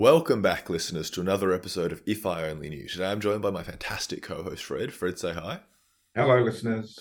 Welcome back, listeners, to another episode of If I Only Knew. Today I'm joined by my fantastic co host, Fred. Fred, say hi. Hello, listeners.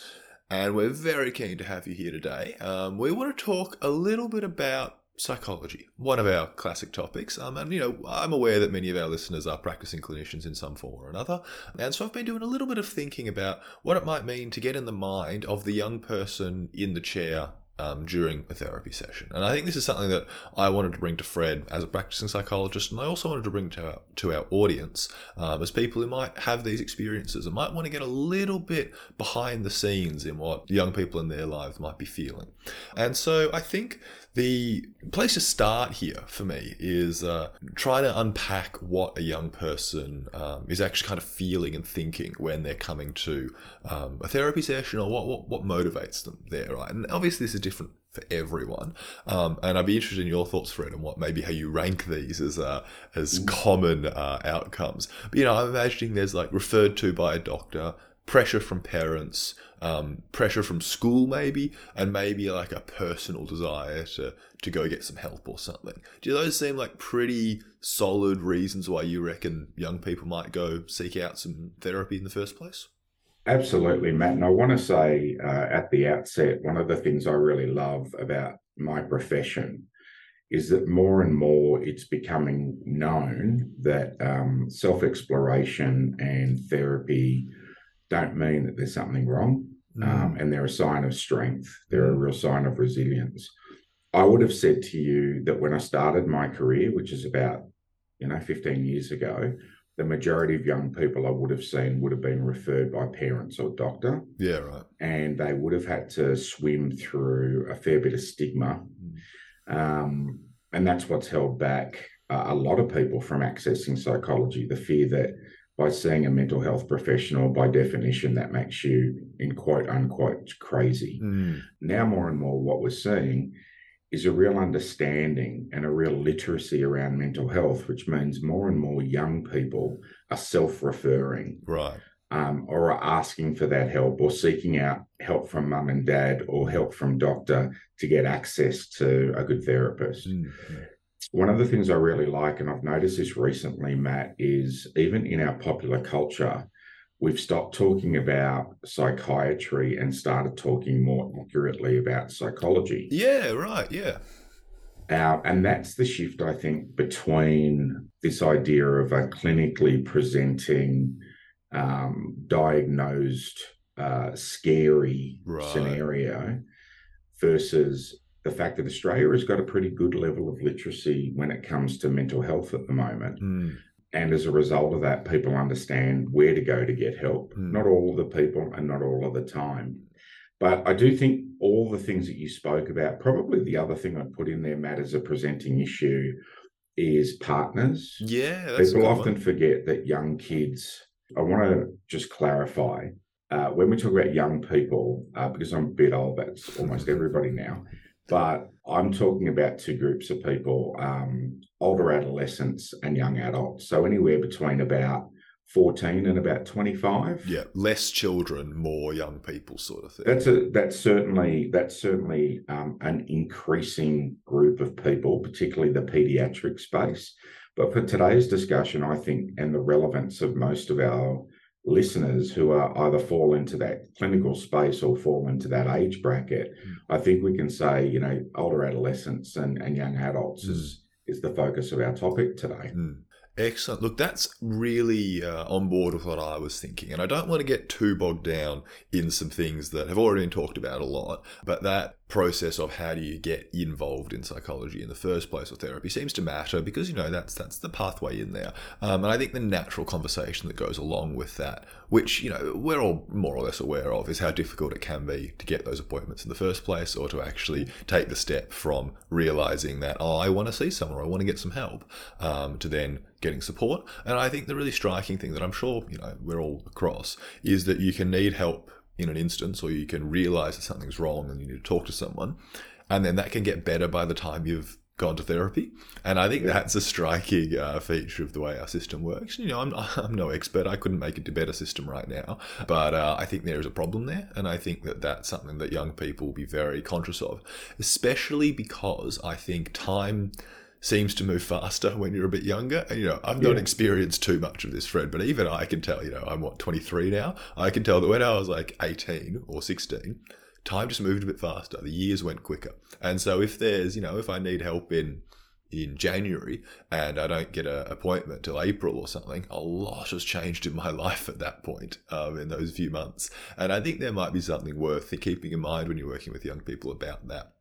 And we're very keen to have you here today. Um, we want to talk a little bit about psychology, one of our classic topics. Um, and, you know, I'm aware that many of our listeners are practicing clinicians in some form or another. And so I've been doing a little bit of thinking about what it might mean to get in the mind of the young person in the chair um, during a therapy session. And I think this is something that I wanted to bring to Fred as a practicing psychologist, and I also wanted to bring to our, to our audience um, as people who might have these experiences and might want to get a little bit behind the scenes in what young people in their lives might be feeling. And so I think the place to start here for me is uh, trying to unpack what a young person um, is actually kind of feeling and thinking when they're coming to um, a therapy session or what, what, what motivates them there, right? And obviously, this is different for everyone. Um, and I'd be interested in your thoughts, Fred, and what maybe how you rank these as uh, as common uh, outcomes. But you know, I'm imagining there's like referred to by a doctor, pressure from parents, um, pressure from school, maybe, and maybe like a personal desire to to go get some help or something. Do those seem like pretty solid reasons why you reckon young people might go seek out some therapy in the first place? Absolutely, Matt. And I want to say uh, at the outset, one of the things I really love about my profession is that more and more it's becoming known that um, self exploration and therapy don't mean that there's something wrong. Mm. Um, and they're a sign of strength, they're a real sign of resilience. I would have said to you that when I started my career, which is about, you know, 15 years ago, the majority of young people I would have seen would have been referred by parents or doctor. Yeah, right. And they would have had to swim through a fair bit of stigma. Mm. Um, and that's what's held back a lot of people from accessing psychology the fear that by seeing a mental health professional, by definition, that makes you, in quote unquote, crazy. Mm. Now, more and more, what we're seeing is a real understanding and a real literacy around mental health, which means more and more young people are self referring. Right. Um, or are asking for that help or seeking out help from mum and dad or help from doctor to get access to a good therapist. Mm-hmm. One of the things I really like, and I've noticed this recently, Matt, is even in our popular culture, we've stopped talking about psychiatry and started talking more accurately about psychology. Yeah, right. Yeah. Uh, and that's the shift, I think, between this idea of a clinically presenting, um, diagnosed, uh, scary right. scenario versus the fact that Australia has got a pretty good level of literacy when it comes to mental health at the moment. Mm. And as a result of that, people understand where to go to get help. Mm. Not all of the people and not all of the time. But I do think all the things that you spoke about, probably the other thing I'd put in there, Matt, as a presenting issue is partners. Yeah. People often one. forget that young kids, I want to just clarify uh, when we talk about young people, uh, because I'm a bit old, that's almost everybody now but I'm talking about two groups of people um, older adolescents and young adults. So anywhere between about 14 and about 25 yeah less children more young people sort of thing. That's a that's certainly that's certainly um, an increasing group of people particularly the pediatric space. But for today's discussion i think and the relevance of most of our listeners who are either fall into that clinical space or fall into that age bracket, mm. I think we can say, you know, older adolescents and, and young adults mm. is is the focus of our topic today. Mm. Excellent. Look, that's really uh, on board with what I was thinking. And I don't want to get too bogged down in some things that have already been talked about a lot, but that process of how do you get involved in psychology in the first place or therapy seems to matter because you know that's that's the pathway in there. Um, and i think the natural conversation that goes along with that which you know we're all more or less aware of is how difficult it can be to get those appointments in the first place or to actually take the step from realizing that oh i want to see someone or i want to get some help um, to then getting support. And i think the really striking thing that i'm sure you know we're all across is that you can need help in an instance, or you can realize that something's wrong and you need to talk to someone. And then that can get better by the time you've gone to therapy. And I think that's a striking uh, feature of the way our system works. You know, I'm, I'm no expert. I couldn't make it a better system right now. But uh, I think there is a problem there. And I think that that's something that young people will be very conscious of, especially because I think time seems to move faster when you're a bit younger. And, you know, I've not Yeah. experienced too much of this, Fred, but even I can tell, you know, I'm what, 23 now? I can tell that when I was like 18 or 16, time just moved a bit faster. The years went quicker. And so if there's, you know, if I need help in, in January and I don't get an appointment till April or something, a lot has changed in my life at that point um, in those few months. And I think there might be something worth keeping in mind when you're working with young people about that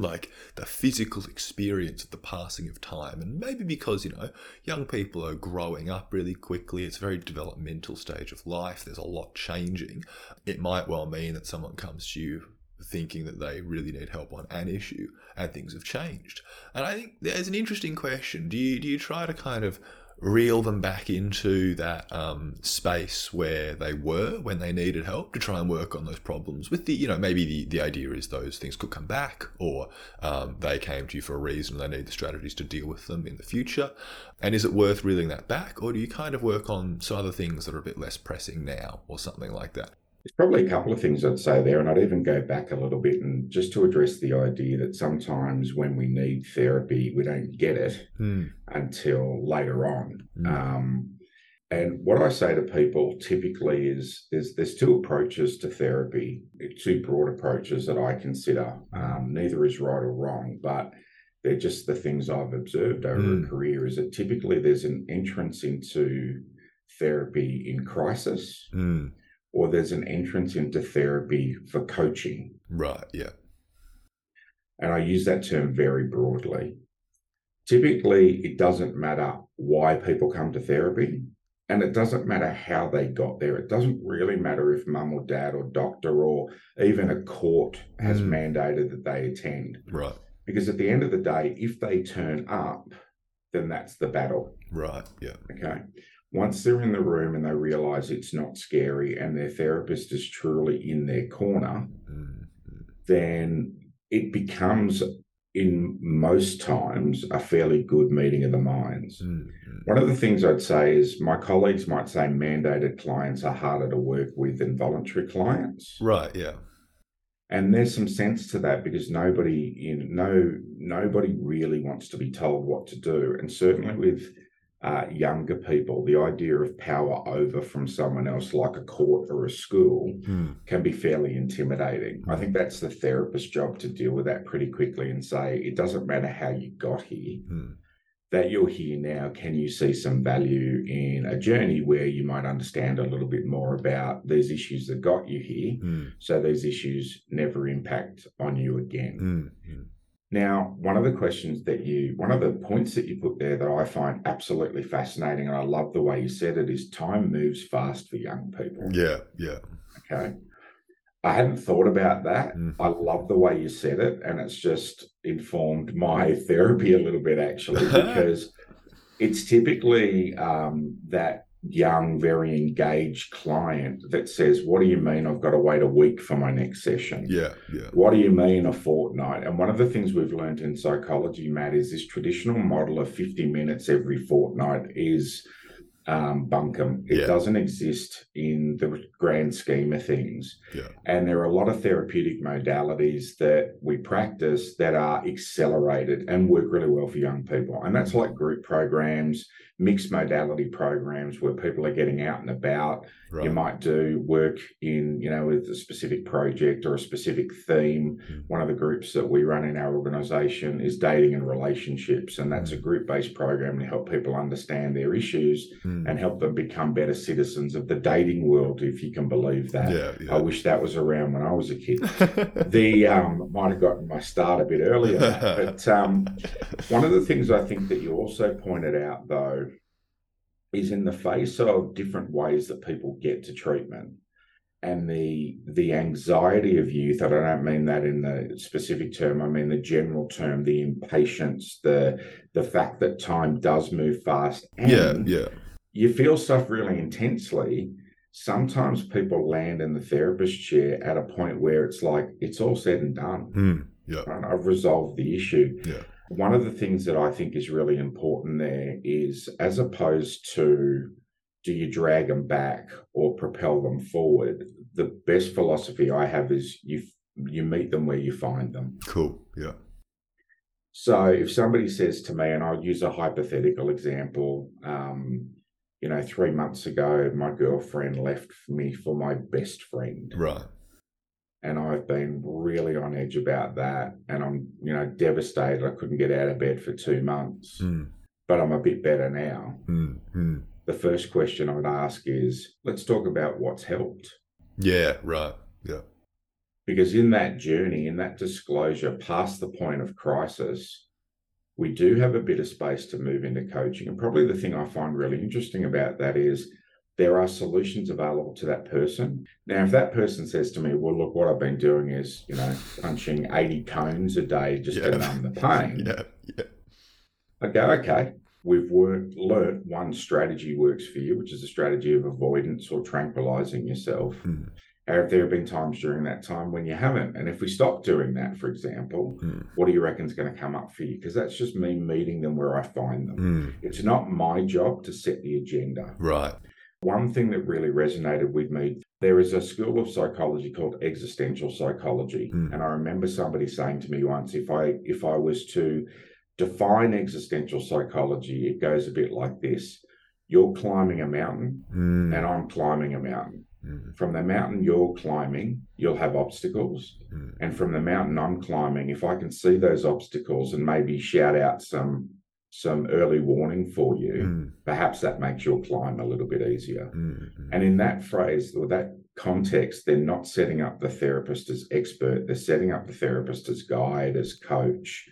like the physical experience of the passing of time. And maybe because you know young people are growing up really quickly it's a very developmental stage of life there's a lot changing. It might well mean that someone comes to you thinking that they really need help on an issue and things have changed. And i think there's an interesting question. Do you do you try to kind of reel them back into that um, space where they were when they needed help to try and work on those problems with the you know maybe the, the idea is those things could come back or um, they came to you for a reason they need the strategies to deal with them in the future. And is it worth reeling that back or do you kind of work on some other things that are a bit less pressing now or something like that There's probably a couple of things I'd say there, and I'd even go back a little bit and just to address the idea that sometimes when we need therapy, we don't get it Hmm. until later on. Mm. Um, and what I say to people typically is there's there's two approaches to therapy, two broad approaches that I consider. Um, neither is right or wrong, but they're just the things I've observed over Mm. a career. Is that typically there's an entrance into therapy in crisis, Hmm. Or there's an entrance into therapy for coaching. right yeah And I use that term very broadly. Typically, it doesn't matter why people come to therapy, and it doesn't matter how they got there. It doesn't really matter if mum or dad or doctor or even a court has Mm. mandated that they attend. right Because at the end of the day, if they turn up, then that's the battle. right yeah Okay. Once they're in the room and they realize it's not scary and their therapist is truly in their corner, Hmm. then it becomes, in most times, a fairly good meeting of the minds. Hmm. Hmm. One of the things I'd say is my colleagues might say mandated clients are harder to work with than voluntary clients. right yeah And there's some sense to that because nobody in no nobody really wants to be told what to do. And certainly with uh, younger people, the idea of power over from someone else, like a court or a school, Hmm. can be fairly intimidating. I think that's the therapist's job to deal with that pretty quickly and say, it doesn't matter how you got here, Hmm. that you're here now. Can you see some value in a journey where you might understand a little bit more about these issues that got you here? Hmm. So these issues never impact on you again. Now, one of the questions that you, one of the points that you put there that I find absolutely fascinating, and I love the way you said it, is time moves fast for young people. yeah yeah Okay. I hadn't thought about that. Mm. I love the way you said it, and it's just informed my therapy a little bit actually, because it's typically um, that young, very engaged client that says, What do you mean I've got to wait a week for my next session? yeah yeah What do you mean a fortnight? And one of the things we've learned in psychology, Matt, is this traditional model of 50 minutes every fortnight is um, bunkum. It Yeah. doesn't exist in the grand scheme of things. Yeah. And there are a lot of therapeutic modalities that we practice that are accelerated and work really well for young people. And that's like group programs, mixed modality programs where people are getting out and about right you might do work in, you know, with a specific project or a specific theme. Mm. One of the groups that we run in our organization is dating and relationships, and that's a group based program to help people understand their issues Hmm. and help them become better citizens of the dating world, if you can believe that. yeah I wish that was around when I was a kid. The um, might have gotten my start a bit earlier, but um, one of the things I think that you also pointed out, though, is in the face of different ways that people get to treatment and the the anxiety of youth. and I don't mean that in the specific term. I mean the general term, the impatience, the the fact that time does move fast. yeah and yeah you feel stuff really intensely. Sometimes people land in the therapist chair at a point where it's like it's all said and done. Hmm. yeah Right? I've resolved the issue. Yeah. One of the things that I think is really important there is as opposed to do you drag them back or propel them forward, the best philosophy I have is you you meet them where you find them. cool yeah So if somebody says to me, and I'll use a hypothetical example, um, you know, three months ago, my girlfriend left me for my best friend. Right. And I've been really on edge about that. And I'm, you know, devastated. I couldn't get out of bed for two months, Mm, but I'm a bit better now. mm, mm. The first question I would ask is let's talk about what's helped. Yeah, right. Yeah. Because in that journey, in that disclosure, past the point of crisis, we do have a bit of space to move into coaching. And probably the thing I find really interesting about that is there are solutions available to that person. Now, if that person says to me, Well, look, what I've been doing is, you know, punching 80 cones a day just Yeah. to numb the pain, Yeah. Yeah. I go, okay, we've worked, learnt one strategy works for you, which is a strategy of avoidance or tranquilizing yourself. Mm, Have there been times during that time when you haven't? And if we stop doing that, for example, mm, what do you reckon is going to come up for you? Because that's just me meeting them where I find them. mm. It's not my job to set the agenda. Right. One thing that really resonated with me, there is a school of psychology called existential psychology. Mm. And I remember somebody saying to me once, if I if I was to define existential psychology, it goes a bit like this. You're climbing a mountain Mm, and I'm climbing a mountain. mm, From the mountain you're climbing, you'll have obstacles. mm. And from the mountain I'm climbing, if I can see those obstacles and maybe shout out some some early warning for you, Mm, perhaps that makes your climb a little bit easier. mm, mm. And in that phrase or that context, they're not setting up the therapist as expert, they're setting up the therapist as guide, as coach,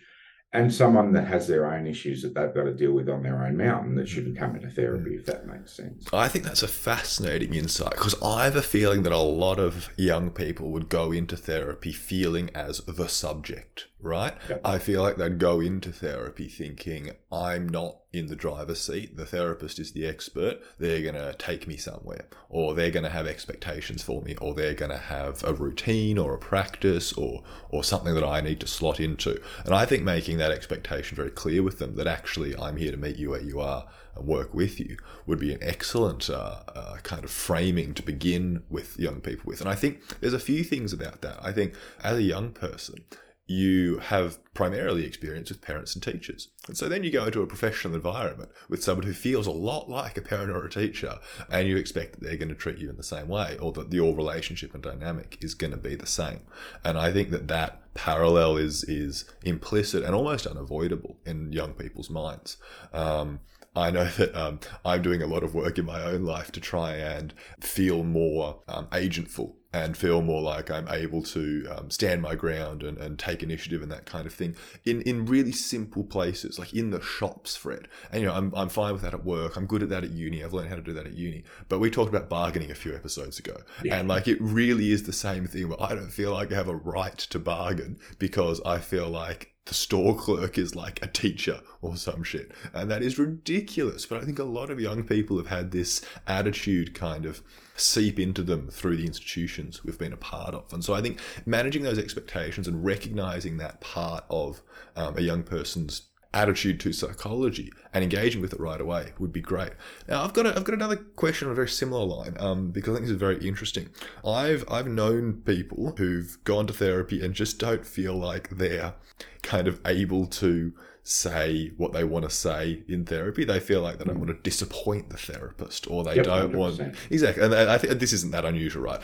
and someone that has their own issues that they've got to deal with on their own mountain that shouldn't come into therapy, if that makes sense. I think that's a fascinating insight because I have a feeling that a lot of young people would go into therapy feeling as the subject, right? Yep. I feel like they'd go into therapy thinking, I'm not in the driver's seat. The therapist is the expert. They're going to take me somewhere, or they're going to have expectations for me, or they're going to have a routine or a practice or, or something that I need to slot into. And I think making that expectation very clear with them that actually I'm here to meet you where you are and work with you would be an excellent uh, uh, kind of framing to begin with young people with. And I think there's a few things about that. I think as a young person, you have primarily experience with parents and teachers. And so then you go into a professional environment with someone who feels a lot like a parent or a teacher, and you expect that they're going to treat you in the same way or that your relationship and dynamic is going to be the same. And I think that that parallel is, is implicit and almost unavoidable in young people's minds. Um, I know that um, I'm doing a lot of work in my own life to try and feel more um, agentful and feel more like I'm able to um, stand my ground and, and take initiative and that kind of thing in, in really simple places, like in the shops, Fred. And, you know, I'm, I'm fine with that at work. I'm good at that at uni. I've learned how to do that at uni. But we talked about bargaining a few episodes ago. Yeah. And, like, it really is the same thing where I don't feel like I have a right to bargain because I feel like the store clerk is like a teacher or some shit. And that is ridiculous. But I think a lot of young people have had this attitude kind of seep into them through the institutions we've been a part of. And so I think managing those expectations and recognizing that part of um, a young person's attitude to psychology and engaging with it right away would be great. Now I've got a, I've got another question on a very similar line um, because I think this is very interesting. I've I've known people who've gone to therapy and just don't feel like they're kind of able to say what they want to say in therapy. They feel like they don't want to disappoint the therapist or they Yep, don't want 100%. exactly. And I think this isn't that unusual, right?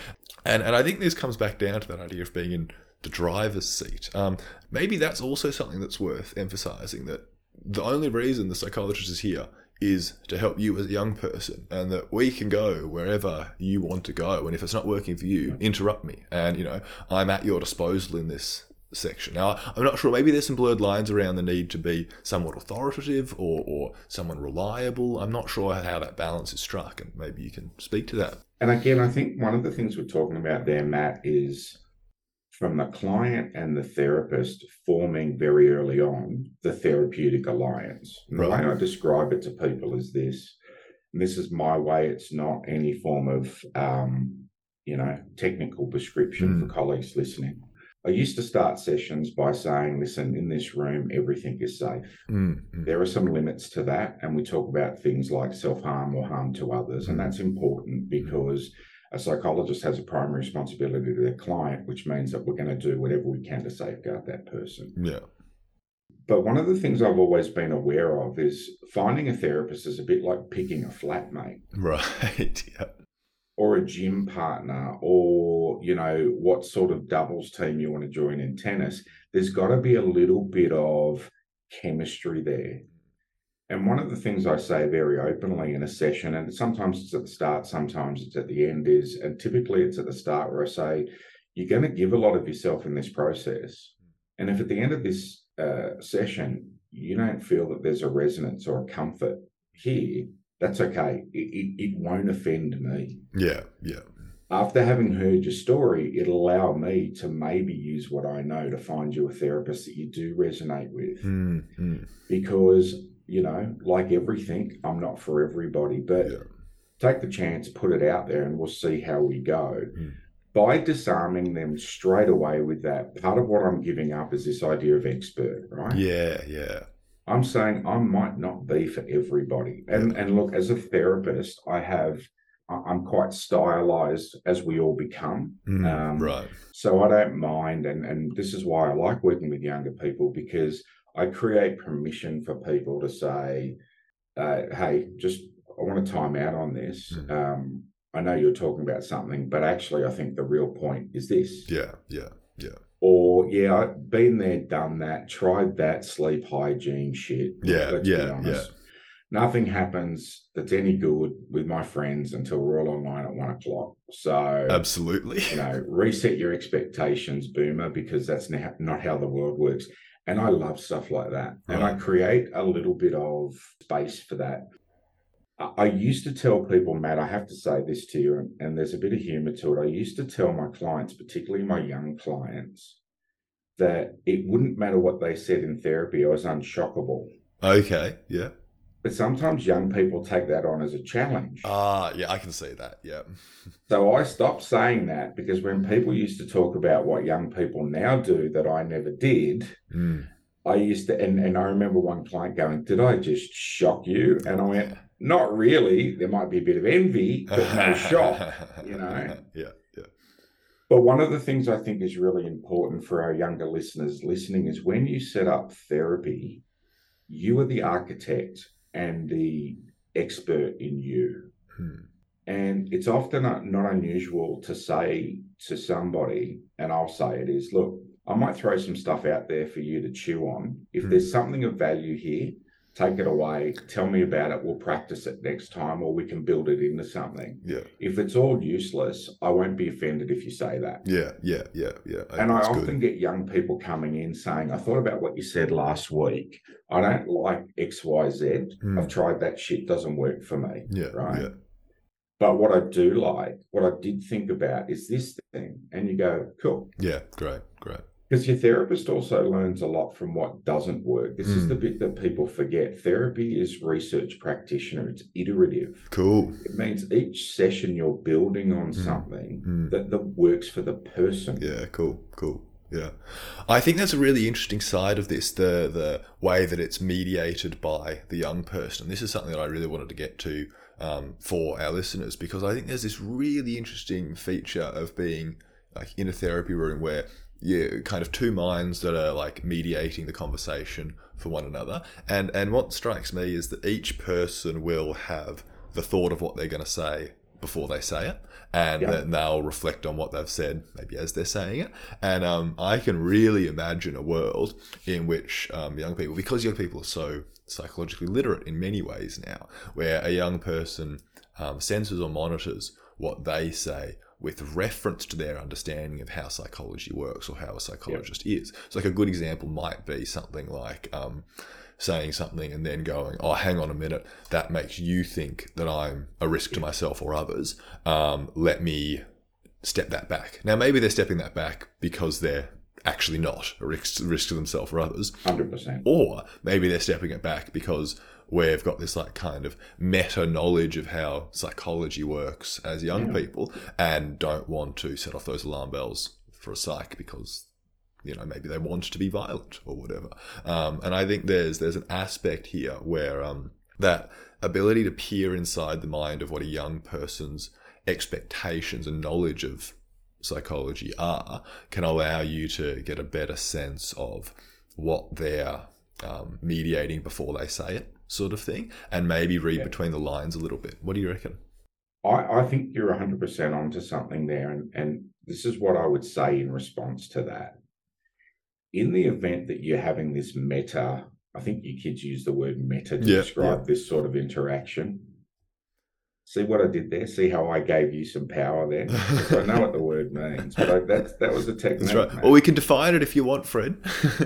And and I think this comes back down to that idea of being in the driver's seat. Um, maybe that's also something that's worth emphasizing that the only reason the psychologist is here is to help you as a young person and that we can go wherever you want to go and if it's not working for you interrupt me. And you know i'm at your disposal in this section. Now i'm not sure maybe there's some blurred lines around the need to be somewhat authoritative or, or someone reliable. I'm not sure how that balance is struck and maybe you can speak to that. And again, I think one of the things we're talking about there, Matt, is from the client and the therapist forming very early on the therapeutic alliance. And The way Right. I describe it to people is this, and this is my way, it's not any form of, um, you know, technical prescription for colleagues listening. I used to start sessions by saying, listen, in this room, everything is safe. Mm, mm, There are some limits to that, and we talk about things like self harm or harm to others, and that's important because a psychologist has a primary responsibility to their client, which means that we're going to do whatever we can to safeguard that person. yeah But one of the things I've always been aware of is finding a therapist is a bit like picking a flatmate. Right. yeah. Or a gym partner, or, you know, what sort of doubles team you want to join in tennis. There's got to be a little bit of chemistry there. And one of the things I say very openly in a session, and sometimes it's at the start, sometimes it's at the end, is, and typically it's at the start where I say, you're going to give a lot of yourself in this process. And if at the end of this uh, session you don't feel that there's a resonance or a comfort here, that's okay. It, it, it won't offend me. Yeah, yeah. After having heard your story, it'll allow me to maybe use what I know to find you a therapist that you do resonate with. Mm-hmm. Because you know, like everything, I'm not for everybody, but Yeah. take the chance, put it out there, and we'll see how we go. Mm. By disarming them straight away with that, part of what I'm giving up is this idea of expert, right? Yeah, yeah. I'm saying I might not be for everybody. And and look, as a therapist, I have I'm quite stylized as we all become. Mm, Um, right. So I don't mind, and and this is why I like working with younger people because I create permission for people to say, uh, "Hey, just I want to time out on this. Mhm. Um, I know you're talking about something, but actually, I think the real point is this." Yeah, yeah, yeah. Or yeah, I've been there, done that, tried that sleep hygiene shit. Yeah, let's be yeah. Nothing happens that's any good with my friends until we're all online at one o'clock. So Absolutely. you know, reset your expectations, boomer, because that's not how the world works. And I love stuff like that. And I mm. create a little bit of space for that. I I used to tell people, Matt, I have to say this to you, and, and there's a bit of humor to it. I used to tell my clients, particularly my young clients, that it wouldn't matter what they said in therapy, I was unshockable. Okay, yeah. But sometimes young people take that on as a challenge. Ah, yeah, I can see that. Yeah. So I stopped saying that because when people used to talk about what young people now do that I never did, Mm. I used to, and, and I remember one client going, Did I just shock you? And I went, Not really. There might be a bit of envy, but no shock. you know? Yeah, yeah. But one of the things I think is really important for our younger listeners listening is when you set up therapy, you are the architect and the expert in you. Hmm. And it's often not, unusual to say to somebody, and I'll say it is, look, I might throw some stuff out there for you to chew on. If Hmm. there's something of value here, take it away, tell me about it, we'll practice it next time, or we can build it into something. Yeah, If it's all useless, I won't be offended if you say that. yeah, yeah, yeah, yeah. And I often good. get young people coming in saying, I thought about what you said last week. I don't like XYZ. Hmm. I've tried that shit, doesn't work for me. Yeah, right. yeah. But what I do like, what I did think about is this thing. And you go, cool. Yeah, great, great. Because your therapist also learns a lot from what doesn't work. This is Mm. the bit that people forget. Therapy is research practitioner, it's iterative. Cool. It means each session you're building on Mm. something Mm. that, that works for the person. Yeah, cool, cool. Yeah, I think that's a really interesting side of this the the way that it's mediated by the young person. This is something that I really wanted to get to um, for our listeners because I think there's this really interesting feature of being like in a therapy room where you kind of two minds that are like mediating the conversation for one another. And and what strikes me is that each person will have the thought of what they're going to say before they say it, and Yeah. then they'll reflect on what they've said maybe as they're saying it. And um, I can really imagine a world in which um, young people, because young people are so psychologically literate in many ways now, where a young person um, senses or monitors what they say with reference to their understanding of how psychology works or how a psychologist is. So, like a good example might be something like um, saying something and then going, "Oh, hang on a minute, that makes you think that I'm a risk to myself or others. Um, let me step that back." Now, maybe they're stepping that back because they're actually not a risk, risk to themselves or others, 100%. or maybe they're stepping it back because we've got this like kind of meta knowledge of how psychology works as young Yeah. people and don't want to set off those alarm bells for a psych because you know maybe they want to be violent or whatever um, and i think there's there's an aspect here where um, that ability to peer inside the mind of what a young person's expectations and knowledge of psychology are can allow you to get a better sense of what their um, mediating before they say it, sort of thing, and maybe read Yeah. between the lines a little bit. What do you reckon? I, I think you're 100% onto something there. And, and this is what I would say in response to that. In the event that you're having this meta, I think you kids use the word meta to Yeah, describe this sort of interaction. See what I did there? See how I gave you some power there? I know what the word means, but I, that's, that was a technique. That's right. mate. Or we can define it if you want, Fred.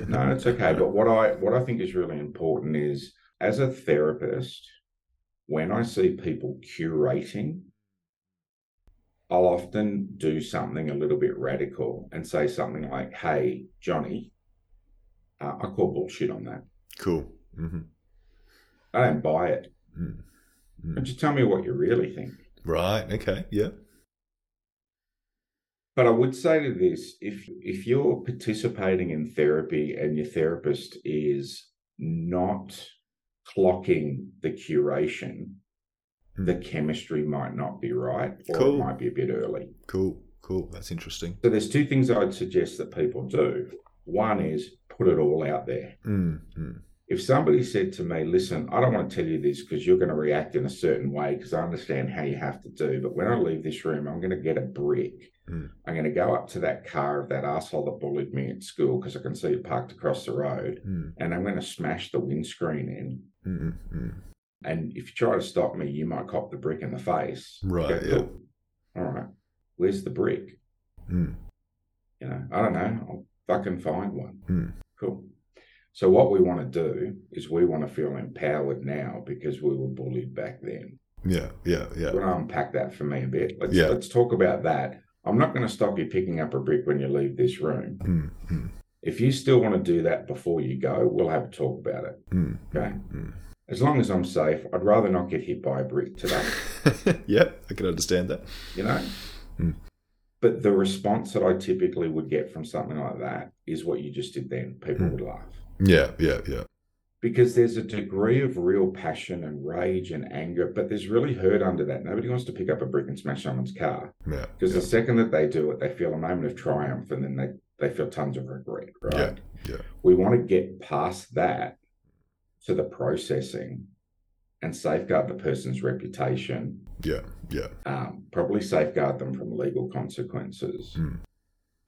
No, it's okay. But what I what I think is really important is as a therapist, when I see people curating, I'll often do something a little bit radical and say something like, "Hey, Johnny, uh, I call bullshit on that. cool. hmm I don't buy it. Mm. Mm. But just tell me what you really think." Right. Okay. Yeah. But I would say to this, if if you're participating in therapy and your therapist is not clocking the curation, Mm. the chemistry might not be right, or Cool. it might be a bit early. Cool. Cool. That's interesting. So there's two things I'd suggest that people do. One is put it all out there. Mm. Mm. If somebody said to me, listen, I don't want to tell you this because you're going to react in a certain way because I understand how you have to do, but when I leave this room, I'm going to get a brick. Mm. I'm going to go up to that car of that asshole that bullied me at school because I can see it parked across the road, Mm. and I'm going to smash the windscreen in. Mm. And if you try to stop me, you might cop the brick in the face. Right, yeah. cool. All right. Where's the brick? Mm. You know, I don't know. I'll fucking find one. Mm. Cool. So what we want to do is we want to feel empowered now because we were bullied back then. Yeah. Yeah. Yeah. You want to unpack that for me a bit? Let's Yeah. let's talk about that. I'm not going to stop you picking up a brick when you leave this room. Mm. Mm. If you still want to do that before you go, we'll have a talk about it. Mm. Okay. Mm. As long as I'm safe, I'd rather not get hit by a brick today. yep. I can understand that. you know? Hmm. But the response that I typically would get from something like that is what you just did then. People Hmm. would laugh. Yeah. Yeah. Yeah. Because there's a degree of real passion and rage and anger, but there's really hurt under that. Nobody wants to pick up a brick and smash someone's car. Yeah. Because the second that they do it, they feel a moment of triumph and then they, they feel tons of regret, right? Yeah, yeah. We want to get past that to the processing and safeguard the person's reputation Yeah. Yeah. um, probably safeguard them from legal consequences. Mm.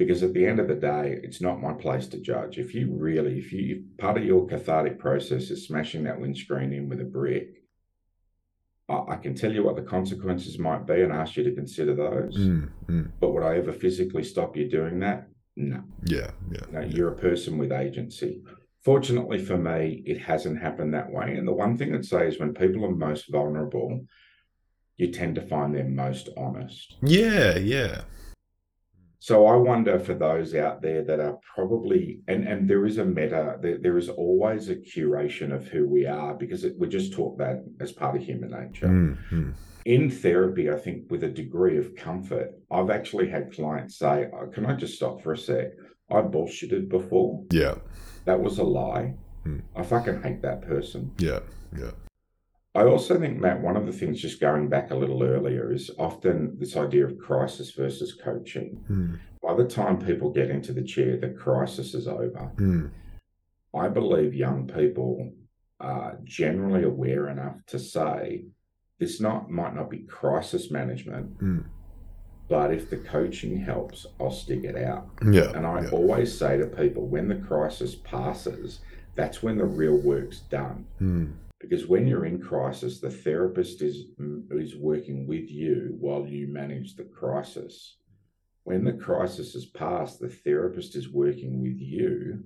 Because at the end of the day, it's not my place to judge. If you really, if you if part of your cathartic process is smashing that windscreen in with a brick, I, I can tell you what the consequences might be and ask you to consider those. Mm. Mm. But would I ever physically stop you doing that? No. Yeah. Yeah. No, you're a person with agency. Fortunately for me, it hasn't happened that way. And the one thing I'd say is when people are most vulnerable, you tend to find them most honest. Yeah. Yeah. So I wonder for those out there that are probably, and, and there is a meta, there, there is always a curation of who we are because it, we just taught that as part of human nature. Mm. Mm. In therapy, I think with a degree of comfort, I've actually had clients say, oh, Can I just stop for a sec? I bullshitted before. Yeah. That was a lie. Hmm. I fucking hate that person. Yeah. Yeah. I also think, Matt, one of the things just going back a little earlier is often this idea of crisis versus coaching. Mm. By the time people get into the chair, the crisis is over. Mm. I believe young people are generally aware enough to say this not might not be crisis management, Mm. but if the coaching helps, I'll stick it out. Yeah. And I yeah. always say to people, when the crisis passes, that's when the real work's done. Because when you're in crisis, the therapist is is working with you while you manage the crisis. When the crisis is passed, the therapist is working with you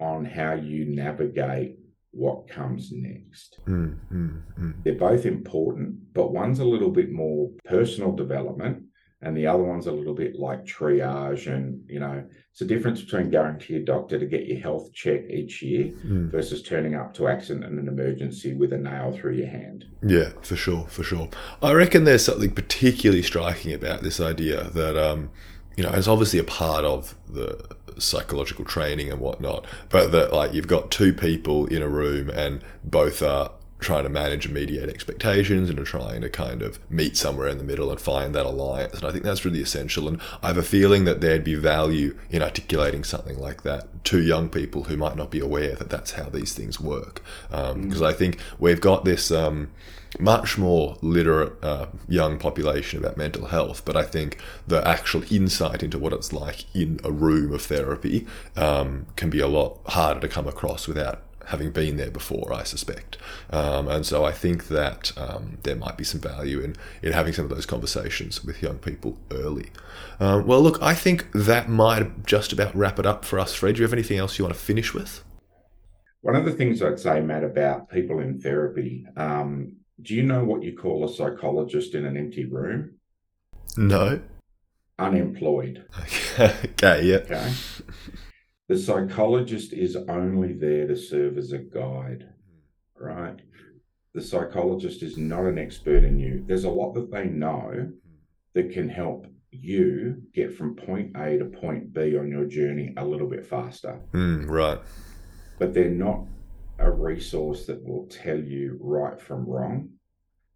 on how you navigate what comes next. Mm. Mm. Mm. They're both important, but one's a little bit more personal development and the other one's a little bit like triage and you know it's a difference between going to your doctor to get your health check each year Mm. versus turning up to accident and an emergency with a nail through your hand. Yeah, for sure, for sure. I reckon there's something particularly striking about this idea that, um, you know, it's obviously a part of the psychological training and whatnot, but that like you've got two people in a room and both are trying to manage and mediate expectations and are trying to kind of meet somewhere in the middle and find that alliance. And I think that's really essential. And I have a feeling that there'd be value in articulating something like that to young people who might not be aware that that's how these things work. Because um, mm. I think we've got this. Um, much more literate uh, young population about mental health, but I think the actual insight into what it's like in a room of therapy um, can be a lot harder to come across without having been there before, I suspect. Um, and so I think that um, there might be some value in, in having some of those conversations with young people early. Um, well, look, I think that might just about wrap it up for us, Fred. Do you have anything else you want to finish with? One of the things I'd say, Matt, about people in therapy, um, do you know what you call a psychologist in an empty room? No. Unemployed. okay, yeah. Okay. The psychologist is only there to serve as a guide, right? The psychologist is not an expert in you. There's a lot that they know that can help you get from point A to point B on your journey a little bit faster. Mm, right. But they're not a resource that will tell you right from wrong.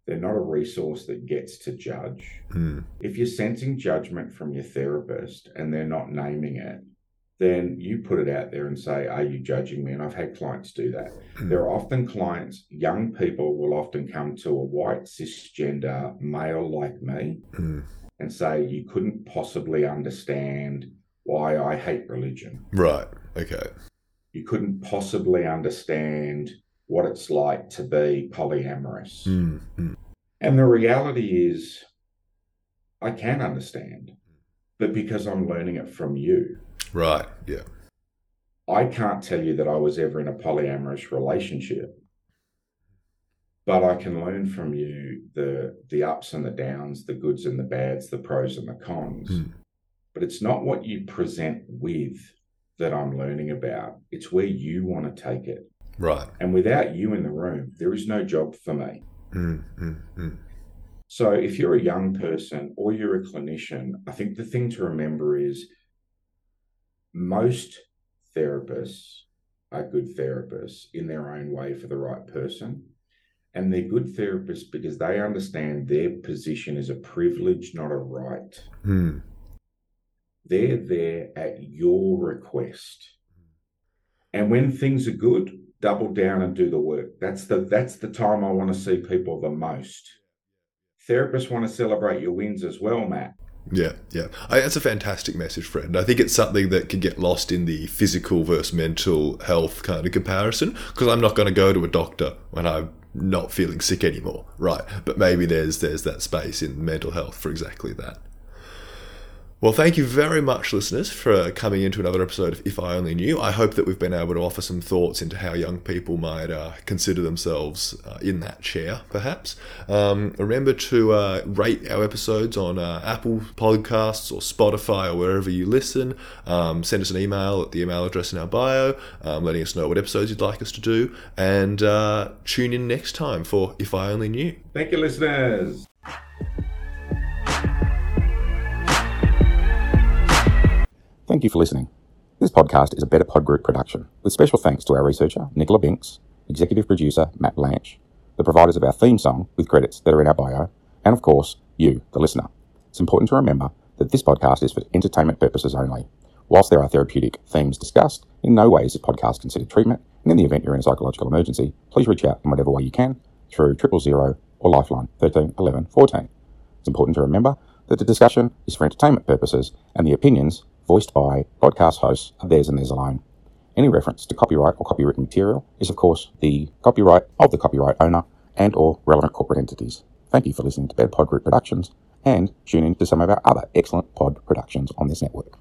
They're not a resource that gets to judge. Mm. If you're sensing judgment from your therapist and they're not naming it, then you put it out there and say, Are you judging me? And I've had clients do that. Mm. There are often clients, young people will often come to a white cisgender male like me mm. and say, You couldn't possibly understand why I hate religion. Right. Okay. You couldn't possibly understand what it's like to be polyamorous. Mm. And the reality is, I can understand, but because I'm learning it from you. Right. Yeah. I can't tell you that I was ever in a polyamorous relationship, but I can learn from you the the ups and the downs, the goods and the bads, the pros and the cons. Mm. But it's not what you present with that I'm learning about. It's where you want to take it. Right. And without you in the room, there is no job for me. Mm, mm, mm. So if you're a young person or you're a clinician, I think the thing to remember is most therapists are good therapists in their own way for the right person. And they're good therapists because they understand their position is a privilege, not a right. Mm. They're there at your request. And when things are good, double down and do the work. That's the that's the time I want to see people the most. Therapists want to celebrate your wins as well, Matt. Yeah, yeah. I, that's a fantastic message, Fred. I think it's something that can get lost in the physical versus mental health kind of comparison because I'm not going to go to a doctor when I'm not feeling sick anymore, right? But maybe there's there's that space in mental health for exactly that. Well, thank you very much, listeners, for coming into another episode of If I Only Knew. I hope that we've been able to offer some thoughts into how young people might uh, consider themselves uh, in that chair, perhaps. Um, remember to uh, rate our episodes on uh, Apple Podcasts or Spotify or wherever you listen. Um, send us an email at the email address in our bio, um, letting us know what episodes you'd like us to do, and uh, tune in next time for If I Only Knew. Thank you, listeners. Thank you for listening. This podcast is a Better Pod Group production, with special thanks to our researcher, Nicola Binks, executive producer, Matt Blanche, the providers of our theme song, with credits that are in our bio, and of course, you, the listener. It's important to remember that this podcast is for entertainment purposes only. Whilst there are therapeutic themes discussed, in no way is this podcast considered treatment, and in the event you're in a psychological emergency, please reach out in whatever way you can through triple zero or Lifeline 13 11 14. It's important to remember that the discussion is for entertainment purposes, and the opinions voiced by podcast hosts of theirs and theirs alone. Any reference to copyright or copywritten material is, of course, the copyright of the copyright owner and or relevant corporate entities. Thank you for listening to Better Pod Group Productions and tune in to some of our other excellent pod productions on this network.